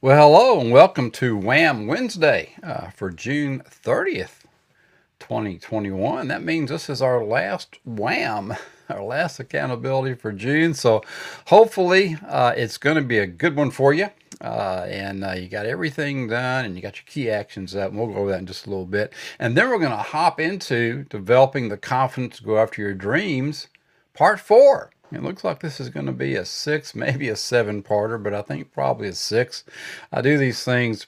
Well, hello and welcome to WAM Wednesday uh, for June 30th, 2021. That means this is our last WAM, our last accountability for June. So hopefully uh, it's going to be a good one for you. Uh, and uh, you got everything done and you got your key actions up. And we'll go over that in just a little bit. And then we're going to hop into developing the confidence to go after your dreams, part four. It looks like this is going to be a six, maybe a seven parter, but I think probably a six. I do these things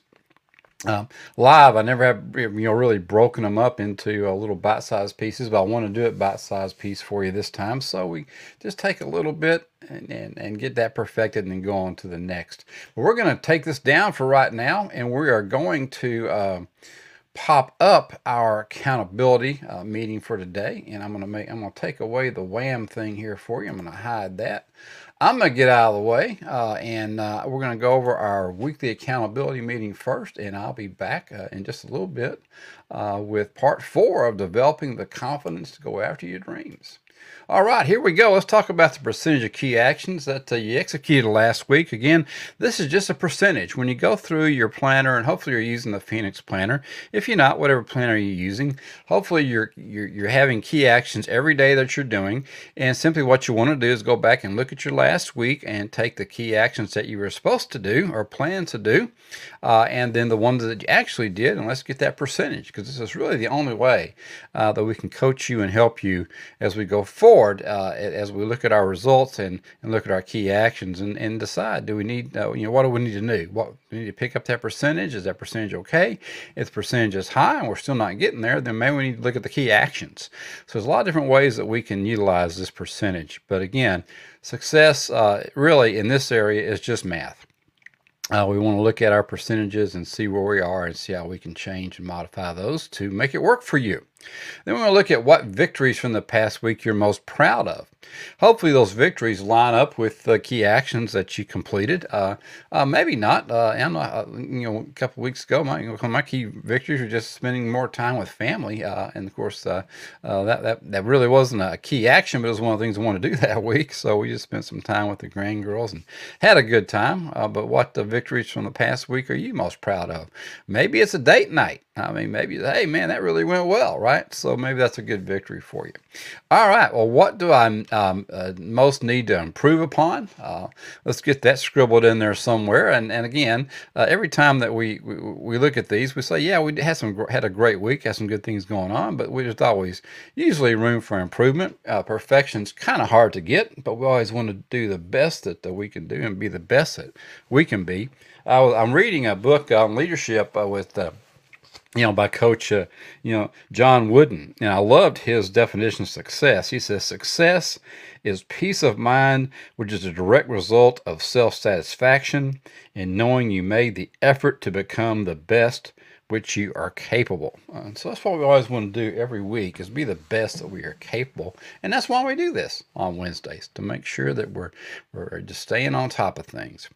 um, live. I never have you know really broken them up into uh, little bite-sized pieces, but I want to do it bite-sized piece for you this time. So we just take a little bit and, and, and get that perfected and then go on to the next. But we're going to take this down for right now, and we are going to. Uh, pop up our accountability uh, meeting for today and I'm going to make I'm going to take away the WAM thing here for you. I'm going to hide that. I'm going to get out of the way uh, and uh, we're going to go over our weekly accountability meeting first and I'll be back uh, in just a little bit uh, with part four of developing the confidence to go after your dreams all right, here we go. Let's talk about the percentage of key actions that uh, you executed last week. Again, this is just a percentage. When you go through your planner, and hopefully you're using the Phoenix Planner. If you're not, whatever planner you're using, hopefully you're, you're, you're having key actions every day that you're doing. And simply what you want to do is go back and look at your last week and take the key actions that you were supposed to do or plan to do, uh, and then the ones that you actually did, and let's get that percentage because this is really the only way uh, that we can coach you and help you as we go forward uh, as we look at our results and, and look at our key actions and, and decide do we need uh, you know what do we need to do? What we need to pick up that percentage? Is that percentage okay? If the percentage is high and we're still not getting there then maybe we need to look at the key actions. So there's a lot of different ways that we can utilize this percentage. But again success uh, really in this area is just math. Uh, we want to look at our percentages and see where we are and see how we can change and modify those to make it work for you. Then we're going to look at what victories from the past week you're most proud of. Hopefully, those victories line up with the key actions that you completed. Uh, uh, maybe not. Uh, uh, you know, a couple weeks ago, my my key victories were just spending more time with family. Uh, and of course, uh, that that that really wasn't a key action, but it was one of the things I wanted to do that week. So we just spent some time with the grand girls and had a good time. but what the victories from the past week are you most proud of? Maybe it's a date night. I mean, maybe, hey, man, that really went well, right? So maybe that's a good victory for you. All right. Well, what do I um, uh, most need to improve upon? Uh, let's get that scribbled in there somewhere. And, and again, uh, every time that we, we, we look at these, we say, yeah, we had some had a great week, had some good things going on, but we just always usually room for improvement. Uh, perfection's kind of hard to get, but we always want to do the best that, that we can do and be the best that we can be. I am reading a book on leadership uh, with uh, you know, by Coach, uh, you know, John Wooden. And I loved his definition of success. He says, success is peace of mind, which is a direct result of self satisfaction and knowing you made the effort to become the best which you are capable. Uh, so that's what we always want to do every week is be the best that we are capable. And that's why we do this on Wednesdays to make sure that we're, we're just staying on top of things.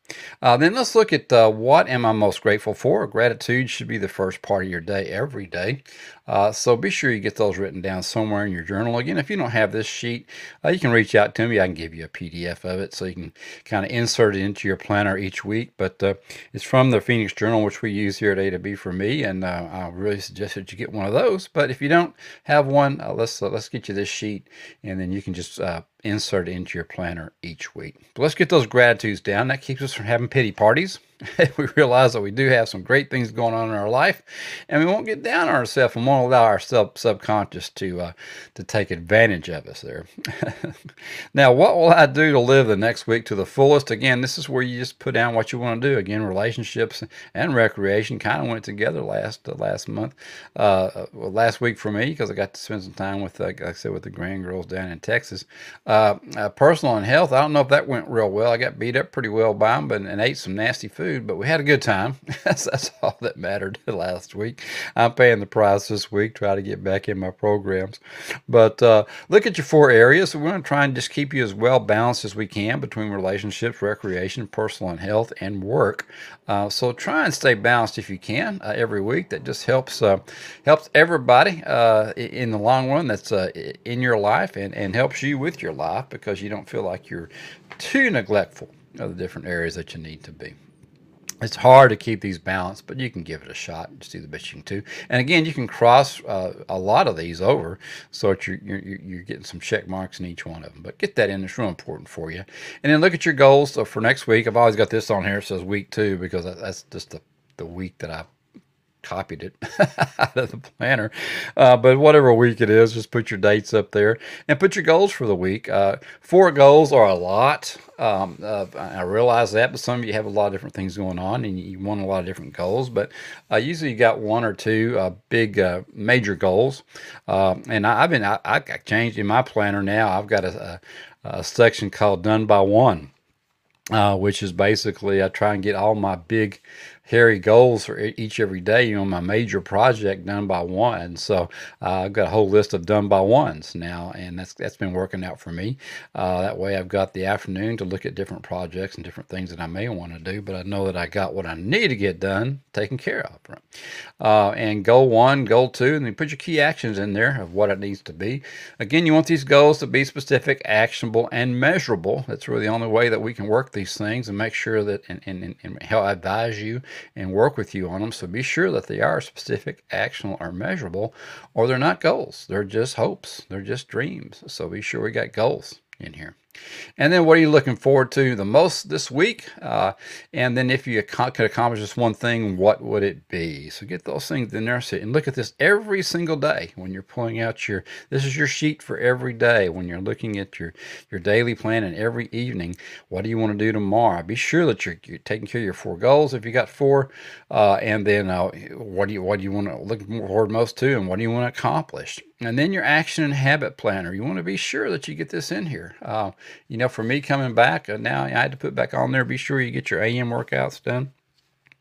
Uh, then let's look at uh, what am I most grateful for. Gratitude should be the first part of your day every day. Uh, so be sure you get those written down somewhere in your journal. Again, if you don't have this sheet, uh, you can reach out to me. I can give you a PDF of it so you can kind of insert it into your planner each week. But uh, it's from the Phoenix Journal, which we use here at A to B for me, and uh, I really suggest that you get one of those. But if you don't have one, uh, let's uh, let's get you this sheet, and then you can just insert it into your planner each week. But let's get those gratitudes down. That keeps us from having pity parties. we realize that we do have some great things going on in our life, and we won't get down on ourselves and won't allow our sub subconscious to uh, to take advantage of us there. now, what will I do to live the next week to the fullest? Again, this is where you just put down what you want to do. Again, relationships and recreation kind of went together last uh, last month, uh, well, last week for me because I got to spend some time with, uh, like I said, with the grand girls down in Texas. Uh, uh, personal and health, I don't know if that went real well. I got beat up pretty well by them, but and ate some nasty food food, but we had a good time. that's, all that mattered last week. I'm paying the price this week, try to get back in my programs. But uh, look at your four areas. we're going to try and just keep you as well balanced as we can between relationships, recreation, personal and health, and work. Uh, so try and stay balanced if you can uh, every week. That just helps uh, helps everybody uh, in the long run that's uh, in your life and, and helps you with your life because you don't feel like you're too neglectful of the different areas that you need to be. It's hard to keep these balanced, but you can give it a shot. Just do the best you can do. And again, you can cross uh, a lot of these over so that you're, you're, you're, getting some check marks in each one of them. But get that in. It's real important for you. And then look at your goals so for next week. I've always got this on here. It says week two because that's just the, the week that I copied it out of the planner. Uh, but whatever week it is, just put your dates up there and put your goals for the week. Uh, four goals are a lot. Um, uh, I realize that, but some of you have a lot of different things going on and you want a lot of different goals. But uh, usually you got one or two uh, big uh, major goals. Um, and I, have been, I, I changed in my planner now. I've got a, a, a section called Done by One. Uh, which is basically I try and get all my big hairy goals for each every day. You know, my major project done by one. So uh, I've got a whole list of done by ones now, and that's that's been working out for me. Uh, that way, I've got the afternoon to look at different projects and different things that I may want to do, but I know that I got what I need to get done taken care of. Uh, and goal one, goal two, and then put your key actions in there of what it needs to be. Again, you want these goals to be specific, actionable, and measurable. That's really the only way that we can work these things and make sure that and, and, and help advise you and work with you on them. So be sure that they are specific, actionable, or measurable, or they're not goals. They're just hopes. They're just dreams. So be sure we got goals in here. And then what are you looking forward to the most this week? Uh, and then if you could accomplish this one thing, what would it be? So get those things in there and look at this every single day when you're pulling out your, this is your sheet for every day when you're looking at your, your daily plan and every evening, what do you want to do tomorrow? Be sure that you're, you're taking care of your four goals if you got four. Uh, and then uh, what do you, what do you want to look forward most to and what do you want to accomplish? And then your action and habit planner. You want to be sure that you get this in here. Uh, you know, for me coming back, uh, now I had to put back on there, be sure you get your AM workouts done.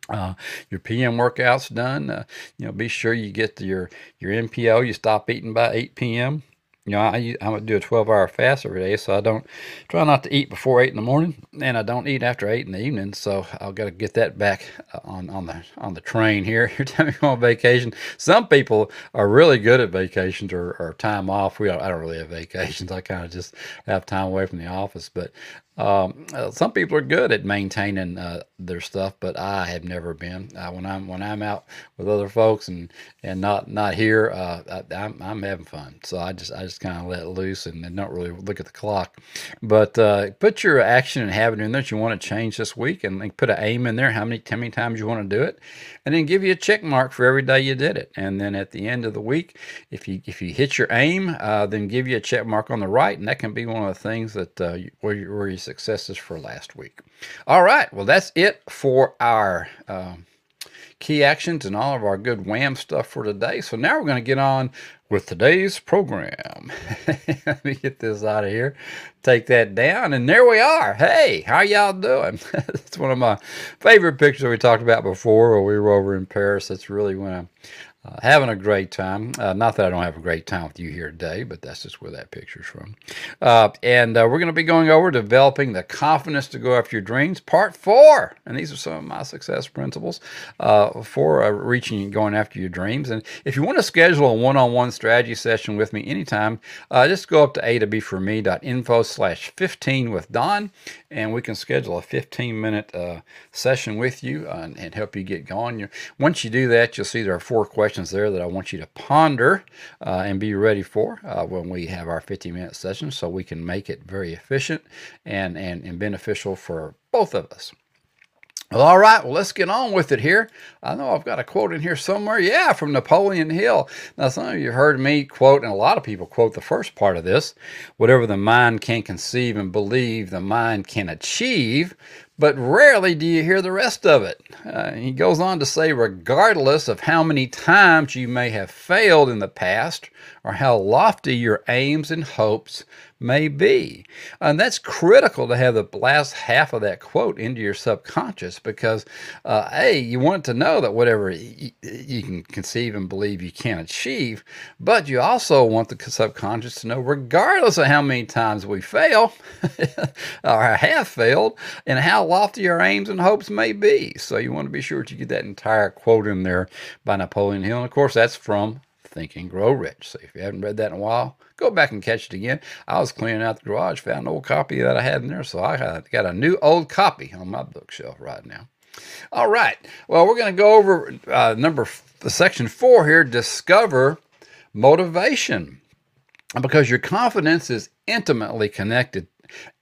Uh, your PM workouts done. Uh, you know, be sure you get your your NPO. You stop eating by 8 p.m you know, I, gonna do a 12 hour fast every day, so I don't try not to eat before eight in the morning, and I don't eat after eight in the evening. So I've got to get that back uh, on on the on the train here. Every time you go on vacation, some people are really good at vacations or, or time off. We I don't really have vacations. I kind of just have time away from the office, but um, uh, some people are good at maintaining uh, their stuff, but I have never been. Uh, when I'm when I'm out with other folks and and not not here, uh, I, am I'm, I'm having fun. So I just I just kind of let loose and, and, don't really look at the clock. But uh, put your action and habit in there that you want to change this week, and like, put an aim in there. How many how many times you want to do it, and then give you a check mark for every day you did it. And then at the end of the week, if you if you hit your aim, then give you a check mark on the right, and that can be one of the things that where you, where you successes for last week. All right, well, that's it for our um, key actions and all of our good WAM stuff for today. So now we're going to get on with today's program. Let me get this out of here, take that down, and there we are. Hey, how y'all doing? it's one of my favorite pictures we talked about before when we were over in Paris. That's really when I uh, having a great time. Uh, not that I don't have a great time with you here today, but that's just where that picture's from. Uh, and uh, we're going to be going over developing the confidence to go after your dreams, part four. And these are some of my success principles uh, for uh, reaching and going after your dreams. And if you want to schedule a one-on-one strategy session with me anytime, just go up to a to b for me.info slash 15 with Don, and we can schedule a 15-minute session with you and, and, help you get going. You, once you do that, you'll see there are four questions questions there that I want you to ponder uh, and be ready for uh, when we have our 50 minute session so we can make it very efficient and, and, and beneficial for both of us. Well, all right, well, let's get on with it here. I know I've got a quote in here somewhere. Yeah, from Napoleon Hill. Now, some of you heard me quote, and a lot of people quote the first part of this whatever the mind can conceive and believe, the mind can achieve but rarely do you hear the rest of it. Uh, he goes on to say, regardless of how many times you may have failed in the past or how lofty your aims and hopes may be. And that's critical to have the last half of that quote into your subconscious because, uh, A, you want to know that whatever you, can conceive and believe you can achieve, but you also want the subconscious to know, regardless of how many times we fail or have failed, and how lofty our aims and hopes may be. So you want to be sure that you get that entire quote in there by Napoleon Hill. And of course, that's from Think and Grow Rich. So if you haven't read that in a while, go back and catch it again. I was cleaning out the garage, found an old copy that I had in there, so I got a new old copy on my bookshelf right now. All right. Well, we're going to go over uh, number section four here. Discover motivation, because your confidence is intimately connected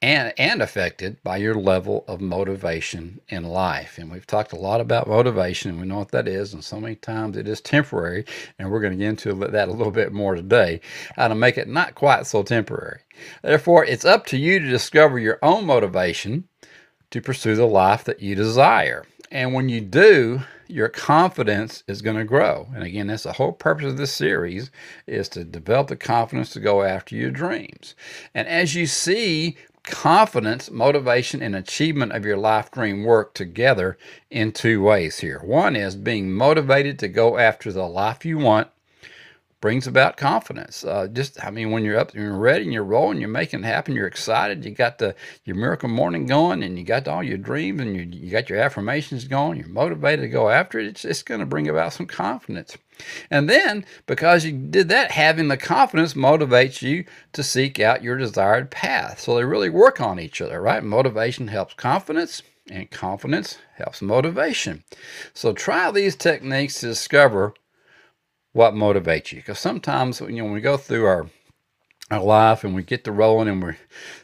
and and affected by your level of motivation in life. And we've talked a lot about motivation, and we know what that is. And so many times it is temporary, and we're going to get into that a little bit more today, how to make it not quite so temporary. Therefore, it's up to you to discover your own motivation to pursue the life that you desire. And when you do, your confidence is going to grow. And again, that's the whole purpose of this series is to develop the confidence to go after your dreams. And as you see confidence, motivation, and achievement of your life dream work together in two ways here. One is being motivated to go after the life you want brings about confidence. Uh, just, I mean, when you're up, you're ready and you're rolling, you're making it happen, you're excited, you got the your miracle morning going, and you got all your dreams, and you, you got your affirmations going, you're motivated to go after it. It's, it's going to bring about some confidence. And then, because you did that, having the confidence motivates you to seek out your desired path. So they really work on each other, right? Motivation helps confidence, and confidence helps motivation. So try these techniques to discover what motivates you. Because sometimes, you know, when we go through our our life and we get to rolling and we're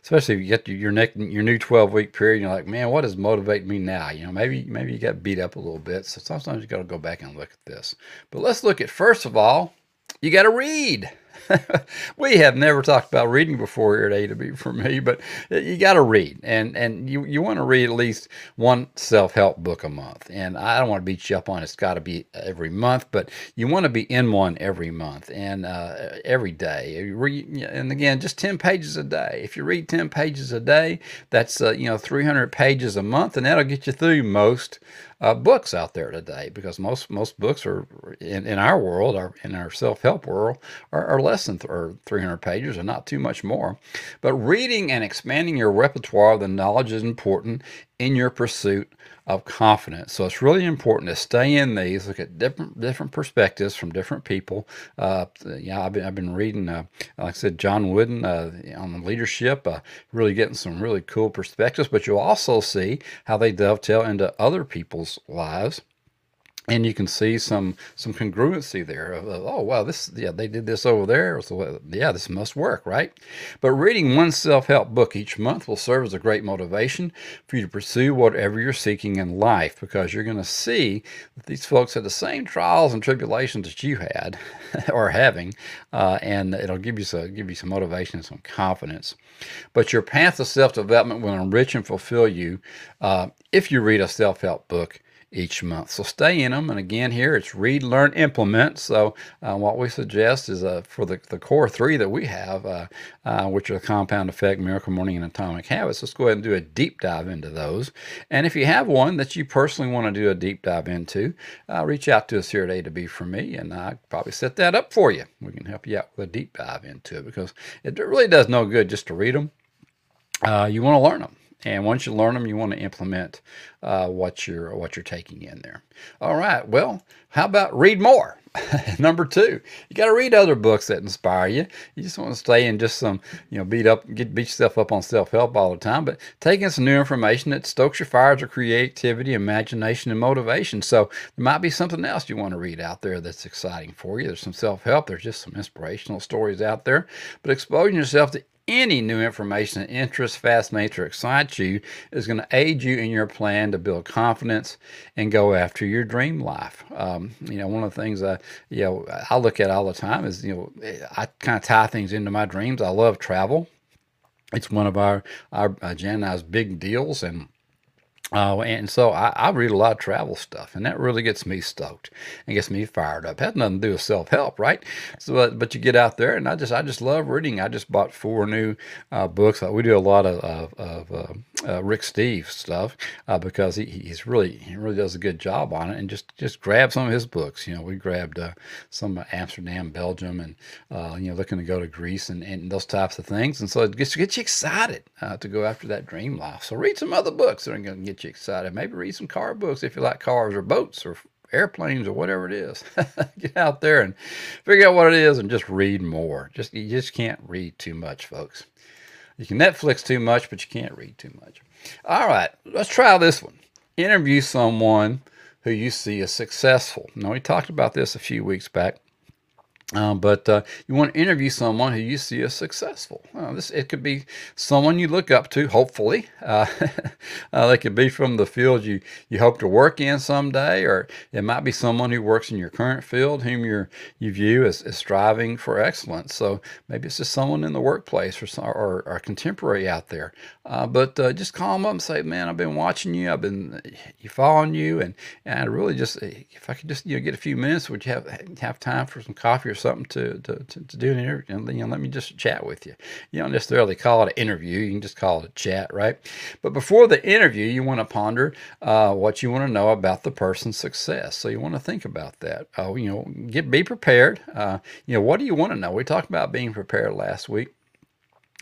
especially if you get to your next your new 12 week period you're like man what is motivating me now? You know maybe maybe you got beat up a little bit. So sometimes you got to go back and look at this. But let's look at first of all you got to read we have never talked about reading before here at A to B for me, but you got to read, and and you you want to read at least one self help book a month. And I don't want to beat you up on it. it's got to be every month, but you want to be in one every month and uh, every day. and again, just ten pages a day. If you read ten pages a day, that's uh, you know 300 pages a month, and that'll get you through most uh, books out there today because most most books are in, in our world, our, in our self help world, are, are less than th- or 300 pages and not too much more. But reading and expanding your repertoire of the knowledge is important in your pursuit of confidence. So it's really important to stay in these, look at different different perspectives from different people. Uh, yeah, I've been I've been reading, uh, like I said, John Wooden uh, on leadership, uh, really getting some really cool perspectives. But you'll also see how they dovetail into other people's lives and you can see some some congruency there of, oh wow this yeah they did this over there so yeah this must work right? But reading one self-help book each month will serve as a great motivation for you to pursue whatever you're seeking in life because you're going to see that these folks had the same trials and tribulations that you had or having uh, and it'll give you some give you some motivation and some confidence. But your path to self-development will enrich and fulfill you uh, if you read a self-help book each month. So stay in them. And again, here it's read, learn, implement. So uh, what we suggest is uh, for the, the core three that we have, uh, uh which are compound effect, miracle morning, and atomic habits. Let's go ahead and do a deep dive into those. And if you have one that you personally want to do a deep dive into, uh, reach out to us here at A to B for me, and I probably set that up for you. We can help you out with a deep dive into it because it really does no good just to read them. Uh, you want to learn them. And once you learn them, you want to implement uh, what you're what you're taking in there. All right. Well, how about read more? Number two, you got to read other books that inspire you. You just want to stay in just some, you know, beat up, get beat yourself up on self help all the time, but taking some new information that stokes your fires of creativity, imagination, and motivation. So there might be something else you want to read out there that's exciting for you. There's some self help. There's just some inspirational stories out there, but exposing yourself to any new information that interests, fascinates, or excites you is going to aid you in your plan to build confidence and go after your dream life. Um, you know, one of the things I, you know, I look at all the time is, you know, I kind of tie things into my dreams. I love travel. It's one of our, our uh, Jan and I's big deals. And uh, and so I, I, read a lot of travel stuff, and that really gets me stoked and gets me fired up. Has nothing to do with self help, right? So, but, but you get out there, and I just I just love reading. I just bought four new uh, books. We do a lot of, of, of uh, Rick Steves stuff uh, because he, he's really he really does a good job on it. And just just grab some of his books. You know, we grabbed uh, some Amsterdam, Belgium, and uh, you know looking to go to Greece and, and those types of things. And so it gets, gets you excited uh, to go after that dream life. So read some other books that are going to get you excited. Maybe read some car books if you like cars or boats or airplanes or whatever it is. Get out there and figure out what it is and just read more. Just you just can't read too much, folks. You can Netflix too much, but you can't read too much. All right, let's try this one. Interview someone who you see as successful. Now, we talked about this a few weeks back. Uh, but uh, you want to interview someone who you see as successful. Uh, this it could be someone you look up to. Hopefully, uh, uh, they could be from the field you you hope to work in someday, or it might be someone who works in your current field whom you you view as, as striving for excellence. So maybe it's just someone in the workplace or or, or a contemporary out there. Uh, but just call them up and say, "Man, I've been watching you. I've been you following you, and and I really just if I could just you know get a few minutes, would you have have time for some coffee or something to, to, to, to do an interview, you know, let me just chat with you. You don't necessarily call it an interview, you can just call it a chat, right? But before the interview, you want to ponder uh, what you want to know about the person's success. So you want to think about that. Uh, you know, get be prepared. Uh, you know, what do you want to know? We talked about being prepared last week.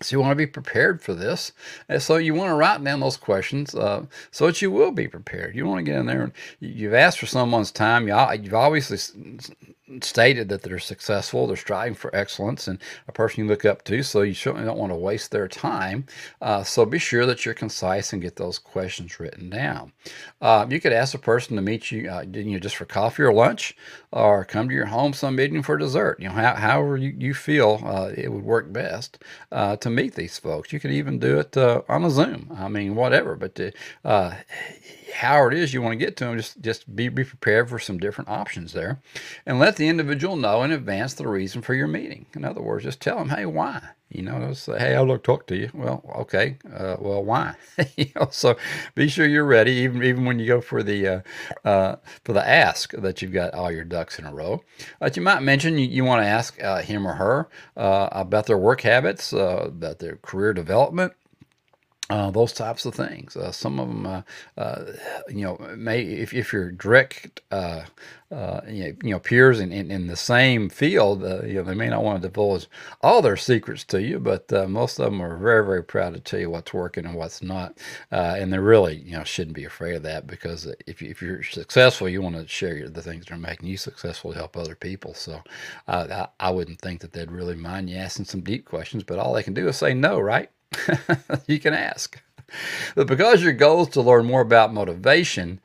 So you want to be prepared for this. And so you want to write down those questions uh, so that you will be prepared. You want to get in there and you've asked for someone's time. You've obviously stated that they're successful, they're striving for excellence, and a person you look up to. So you certainly don't want to waste their time. Uh, so be sure that you're concise and get those questions written down. Uh, you could ask a person to meet you, uh, you know, just for coffee or lunch, or come to your home some evening for dessert. You know, how, however you, you feel uh, it would work best uh, to meet these folks. You could even do it uh, on a Zoom. I mean, whatever. But how it is you want to get to them, just just be, be prepared for some different options there, and let the individual know in advance the reason for your meeting. In other words, just tell them, hey, why? You know, say, hey, like to talk to you. Well, okay, uh, well, why? you know, so be sure you're ready, even even when you go for the uh, uh, for the ask that you've got all your ducks in a row. But you might mention you, you want to ask uh, him or her uh, about their work habits, uh, about their career development uh, those types of things. Uh, some of them, uh, uh, you know, may if, if you're direct, uh, uh, you, know, peers in, in, in the same field, you know, they may not want to divulge all their secrets to you, but most of them are very, very proud to tell you what's working and what's not. and they really, you know, shouldn't be afraid of that because if, you, if you're successful, you want to share the things that are making you successful to help other people. So I, I wouldn't think that they'd really mind you asking some deep questions, but all they can do is say no, right? you can ask. But because your goal is to learn more about motivation,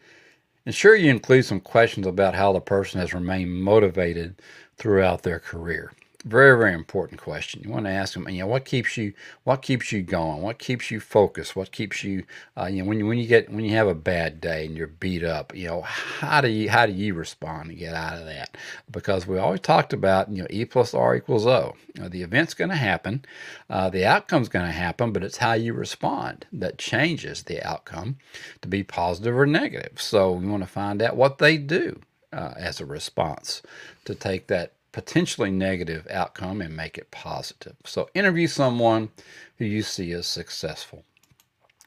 ensure you include some questions about how the person has remained motivated throughout their career. Very, very important question. You want to ask them, you know, what keeps you, what keeps you going? What keeps you focused? What keeps you, uh, you know, when you, when you get, when you have a bad day and you're beat up, you know, how do you, how do you respond to get out of that? Because we always talked about, you know, E plus R equals O. You know, the event's going to happen, uh, the outcome's going to happen, but it's how you respond that changes the outcome to be positive or negative. So we want to find out what they do uh, as a response to take that potentially negative outcome and make it positive. So interview someone who you see as successful.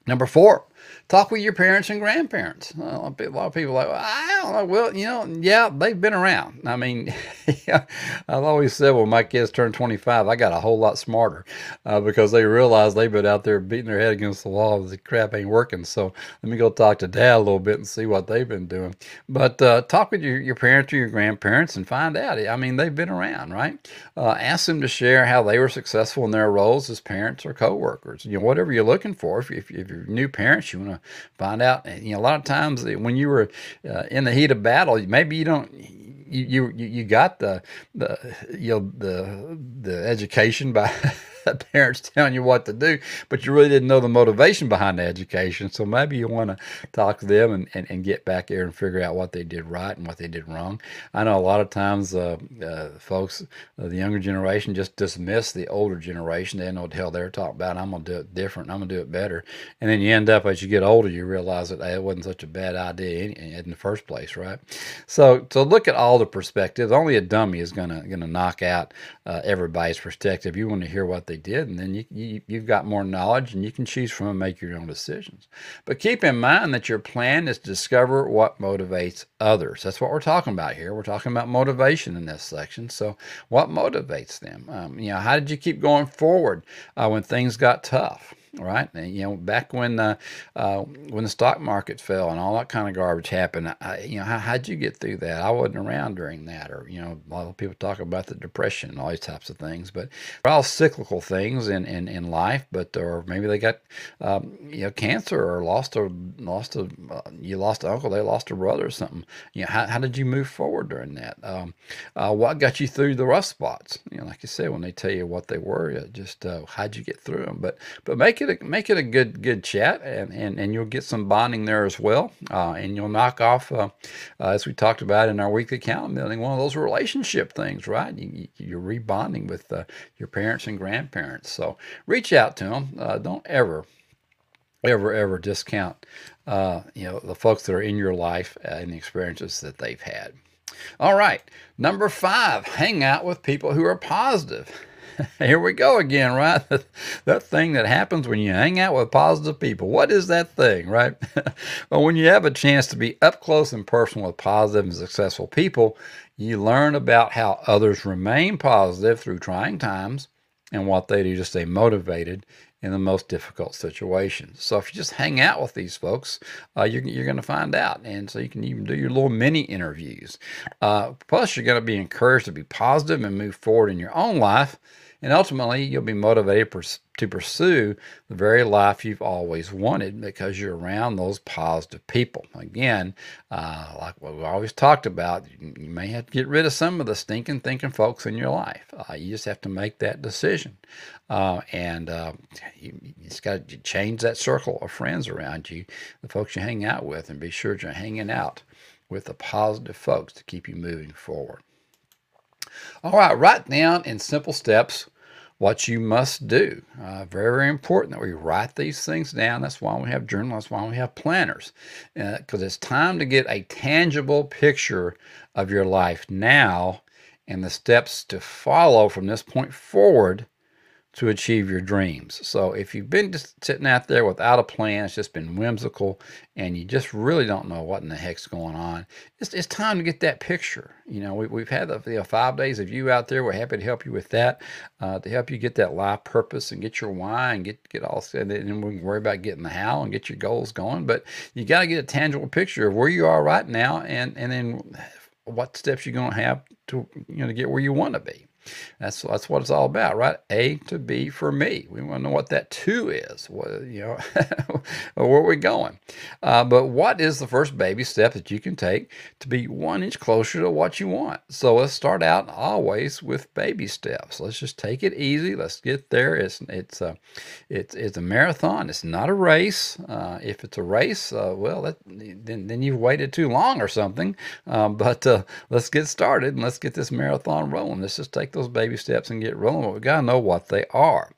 Number four, talk with your parents and grandparents. A lot of people are like, well, I don't know. Well, you know, yeah, they've been around. I mean, I've always said when my kids turned 25, I got a whole lot smarter uh, because they realized they've been out there beating their head against the wall. The crap ain't working. So let me go talk to dad a little bit and see what they've been doing. But uh, talk with your, your parents or your grandparents and find out. I mean, they've been around, right? Uh, ask them to share how they were successful in their roles as parents or coworkers. You know, whatever you're looking for. If, if, if you're new parents, you want to find out. You know, a lot of times when you were uh, in the heat of battle, maybe you don't you you you got the the you know the the education by parents telling you what to do, but you really didn't know the motivation behind the education. So maybe you want to talk to them and, and, and get back there and figure out what they did right and what they did wrong. I know a lot of times uh, uh, folks, uh, the younger generation just dismiss the older generation. They know what the hell they're talking about. I'm going to do it different. I'm going to do it better. And then you end up, as you get older, you realize that hey, it wasn't such a bad idea in, in the first place, right? So, so look at all the perspectives. Only a dummy is going to going to knock out uh, everybody's perspective. You want to hear what they did, and then you, you, you've got more knowledge and you can choose from and make your own decisions. But keep in mind that your plan is to discover what motivates others. That's what we're talking about here. We're talking about motivation in this section. So, what motivates them? Um, you know, how did you keep going forward uh, when things got tough? Right? And, you know, back when uh, uh, when the stock market fell and all that kind of garbage happened, I, you know, how, how'd you get through that? I wasn't around during that, or you know, a lot of people talk about the depression and all these types of things, but they're all cyclical things in in, in life. But or maybe they got um, you know cancer or lost a lost a uh, you lost an uncle, they lost a brother or something. You know, how, how did you move forward during that? Um, uh, what got you through the rough spots? You know, like you said, when they tell you what they were, just uh, how'd you get through them? But but make it a, make it a good good chat, and, and, and you'll get some bonding there as well, uh, and you'll knock off uh, uh, as we talked about in our weekly accountability, one of those relationship things, right? You, you, are rebonding with uh, your parents and grandparents, so reach out to them. don't ever ever ever discount uh, you know the folks that are in your life and the experiences that they've had all right number five hang out with people who are positive Here we go again, right? that thing that happens when you hang out with positive people. What is that thing, right? well, when you have a chance to be up close and personal with positive and successful people, you learn about how others remain positive through trying times and what they do to stay motivated in the most difficult situations. So if you just hang out with these folks, uh, you're, you're going to find out. And so you can even do your little mini interviews. Uh, plus, you're going to be encouraged to be positive and move forward in your own life and ultimately, you'll be motivated to pursue the very life you've always wanted because you're around those positive people. Again, uh, like what we always talked about, you may have to get rid of some of the stinking thinking folks in your life. Uh, you just have to make that decision. Uh, and uh, you, you, just got to change that circle of friends around you, the folks you hang out with, and be sure you're hanging out with the positive folks to keep you moving forward. All right, write down in simple steps what you must do. Uh, very, very important that we write these things down. That's why we have journals. That's why we have planners. Because uh, it's time to get a tangible picture of your life now and the steps to follow from this point forward to achieve your dreams. So if you've been just sitting out there without a plan, it's just been whimsical, and you just really don't know what in the heck's going on, it's, it's time to get that picture. You know, we, have had the you know, five days of you out there. We're happy to help you with that, uh, to help you get that life purpose and get your why and get get all and then we can worry about getting the how and get your goals going. But you got to get a tangible picture of where you are right now, and and then what steps you're going to have to you know to get where you want to be. That's that's what it's all about, right? A to B for me. We want to know what that two is. What you know, where are we going? Uh, but what is the first baby step that you can take to be one inch closer to what you want? So let's start out always with baby steps. Let's just take it easy. Let's get there. It's it's a it's it's a marathon. It's not a race. Uh, if it's a race, uh, well, that, then then you've waited too long or something. Um, but uh, let's get started and let's get this marathon rolling. Let's just take those baby steps and get rolling. But we got to know what they are.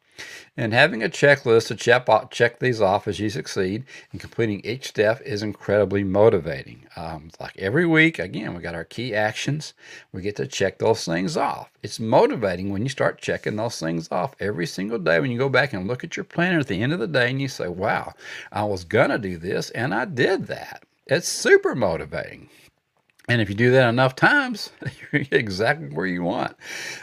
And having a checklist to check, check these off as you succeed and completing each step is incredibly motivating. Um, like every week, again, we got our key actions. We get to check those things off. It's motivating when you start checking those things off every single day. When you go back and look at your planner at the end of the day and you say, wow, I was going to do this and I did that. It's super motivating. And if you do that enough times, you're exactly where you want.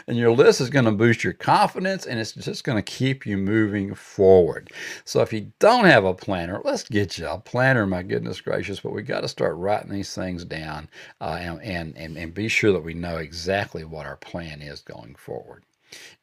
And your list is going to boost your confidence and it's just going to keep you moving forward. So if you don't have a planner, let's get you a planner, my goodness gracious. But we got to start writing these things down uh, and, and, and be sure that we know exactly what our plan is going forward.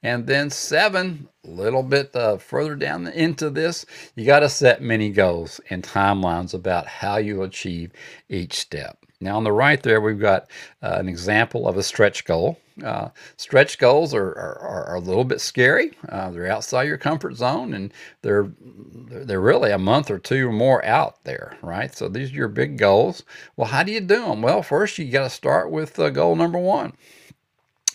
And then seven, a little bit uh, further down into this, you got to set many goals and timelines about how you achieve each step. Now on the right there, we've got uh, an example of a stretch goal. Uh, stretch goals are, are, are, a little bit scary. Uh, they're outside your comfort zone and they're, they're really a month or two or more out there, right? So these are your big goals. Well, how do you do them? Well, first you got to start with uh, goal number one.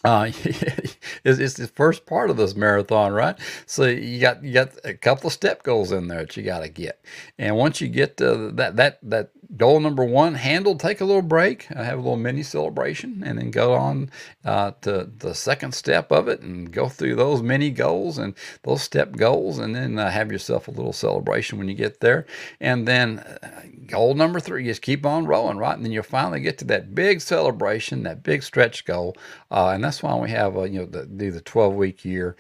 Uh, it's, it's the first part of this marathon, right? So you got you got a couple of step goals in there that you got to get, and once you get to that that that goal number one handled, take a little break, uh, have a little mini celebration, and then go on uh, to the second step of it and go through those mini goals and those step goals, and then uh, have yourself a little celebration when you get there. And then uh, goal number three is keep on rolling, right? And then you'll finally get to that big celebration, that big stretch goal. Uh, and that's why we have, you know, the, do the 12 week year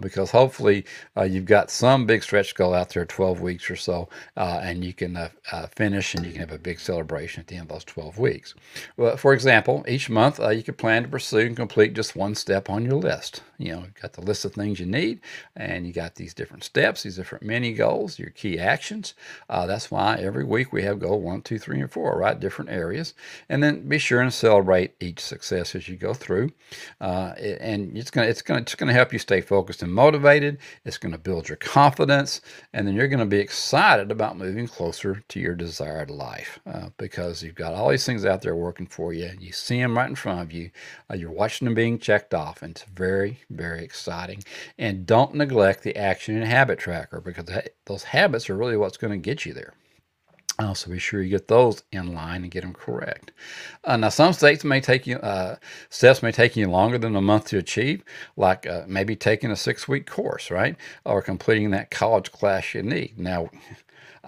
because hopefully you've got some big stretch goal out there, 12 weeks or so, and you can finish and you can have a big celebration at the end of those 12 weeks. Well, for example, each month uh, you could plan to pursue and complete just one step on your list. You know, you've got the list of things you need, and you got these different steps, these different mini goals, your key actions. Uh, that's why every week we have goal one, two, three, and four, right? Different areas. And then be sure and celebrate each success as you go through. Uh, and it's gonna it's gonna it's gonna help you stay focused and motivated. It's gonna build your confidence, and then you're gonna be excited about moving closer to your desired life uh, because you've got all these things out there working for you. And you see them right in front of you. Uh, you're watching them being checked off, and it's very, very exciting. And don't neglect the action and habit tracker because those habits are really what's going to get you there. Uh, so be sure you get those in line and get them correct. Uh, now, some states may take you uh, steps may take you longer than a month to achieve, like uh, maybe taking a six week course, right, or completing that college class you need. Now,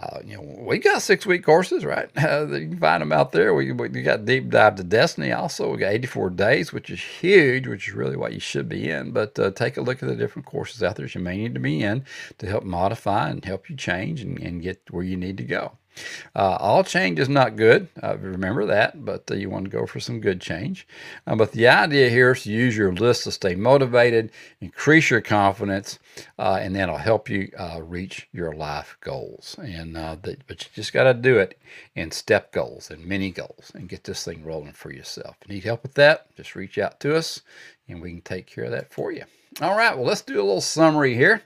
uh, you know, we got six week courses, right? Uh, you can find them out there. We, we got Deep Dive to Destiny also. We got 84 days, which is huge, which is really what you should be in. But uh, take a look at the different courses out there that you may need to be in to help modify and help you change and, and get where you need to go. Uh, all change is not good. Uh, remember that, but uh, you want to go for some good change. Uh, but the idea here is to use your list to stay motivated, increase your confidence, uh, and that'll help you uh, reach your life goals. And the, but you just got to do it in step goals and mini goals and get this thing rolling for yourself. Need help with that, just reach out to us and we can take care of that for you. All right, well, let's do a little summary here.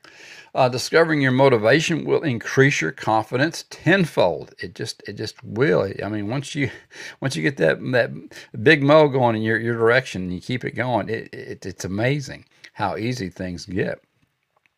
Uh, discovering your motivation will increase your confidence tenfold. It just, it just will. I mean, once you, once you get that that big mo going in your your direction, and you keep it going. It, it it's amazing how easy things get.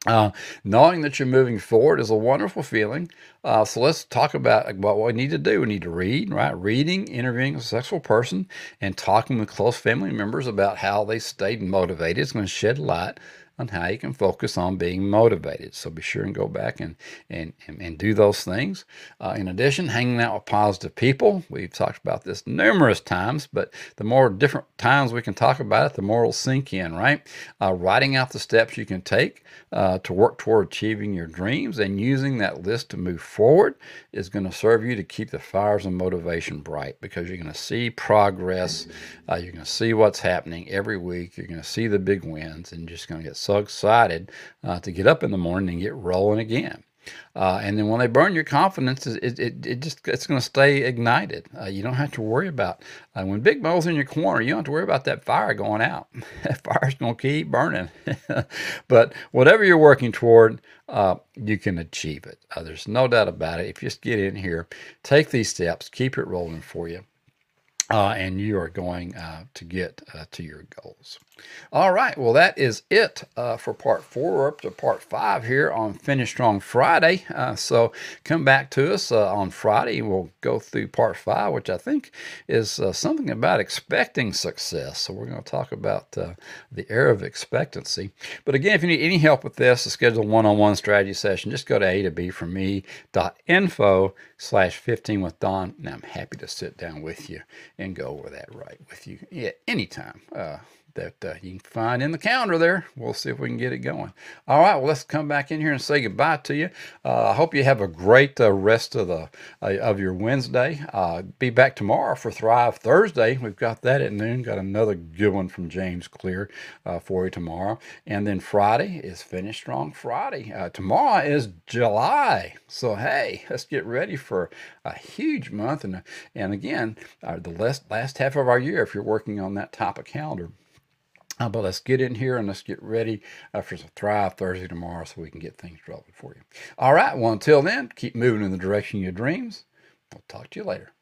Uh, knowing that you're moving forward is a wonderful feeling. Uh, so let's talk about what we need to do. We need to read, right? Reading, interviewing a successful person, and talking with close family members about how they stayed motivated is going to shed light on how you can focus on being motivated. So be sure and go back and and and, and do those things. Uh, in addition, hanging out with positive people. We've talked about this numerous times, but the more different times we can talk about it, the more it'll sink in. Right? Uh, writing out the steps you can take uh, to work toward achieving your dreams and using that list to move forward is going to serve you to keep the fires of motivation bright because you're going to see progress. Uh, you're going to see what's happening every week. You're going to see the big wins and just going to get so excited uh, to get up in the morning and get rolling again. Uh, and then when they burn your confidence, it, it, it just it's going to stay ignited. Uh, you don't have to worry about uh, when Big Mo's in your corner. You don't have to worry about that fire going out. that fire's going to keep burning. but whatever you're working toward, uh, you can achieve it. Uh, there's no doubt about it. If you just get in here, take these steps, keep it rolling for you uh, and you are going to get to your goals. All right, well, that is it uh, for part four. We're up to part five here on Finish Strong Friday. Uh, so come back to us uh, on Friday. We'll go through part five, which I think is something about expecting success. So we're going to talk about the era of expectancy. But again, if you need any help with this, to schedule a one-on-one strategy session, just go to a to b for me.info slash 15 with Don, and I'm happy to sit down with you and go over that right with you at any time. That uh, you can find in the calendar there. We'll see if we can get it going. All right, well, let's come back in here and say goodbye to you. Uh, I hope you have a great uh, rest of the uh, of your Wednesday. Uh, be back tomorrow for Thrive Thursday. We've got that at noon. Got another good one from James Clear uh, for you tomorrow. And then Friday is Finish Strong Friday. tomorrow is July. So, hey, let's get ready for a huge month. And, and again, the last, last half of our year, if you're working on that of calendar. Uh, but let's get in here and let's get ready uh, for some Thrive Thursday tomorrow so we can get things rolling for you. All right. Well, until then, keep moving in the direction of your dreams. I'll talk to you later.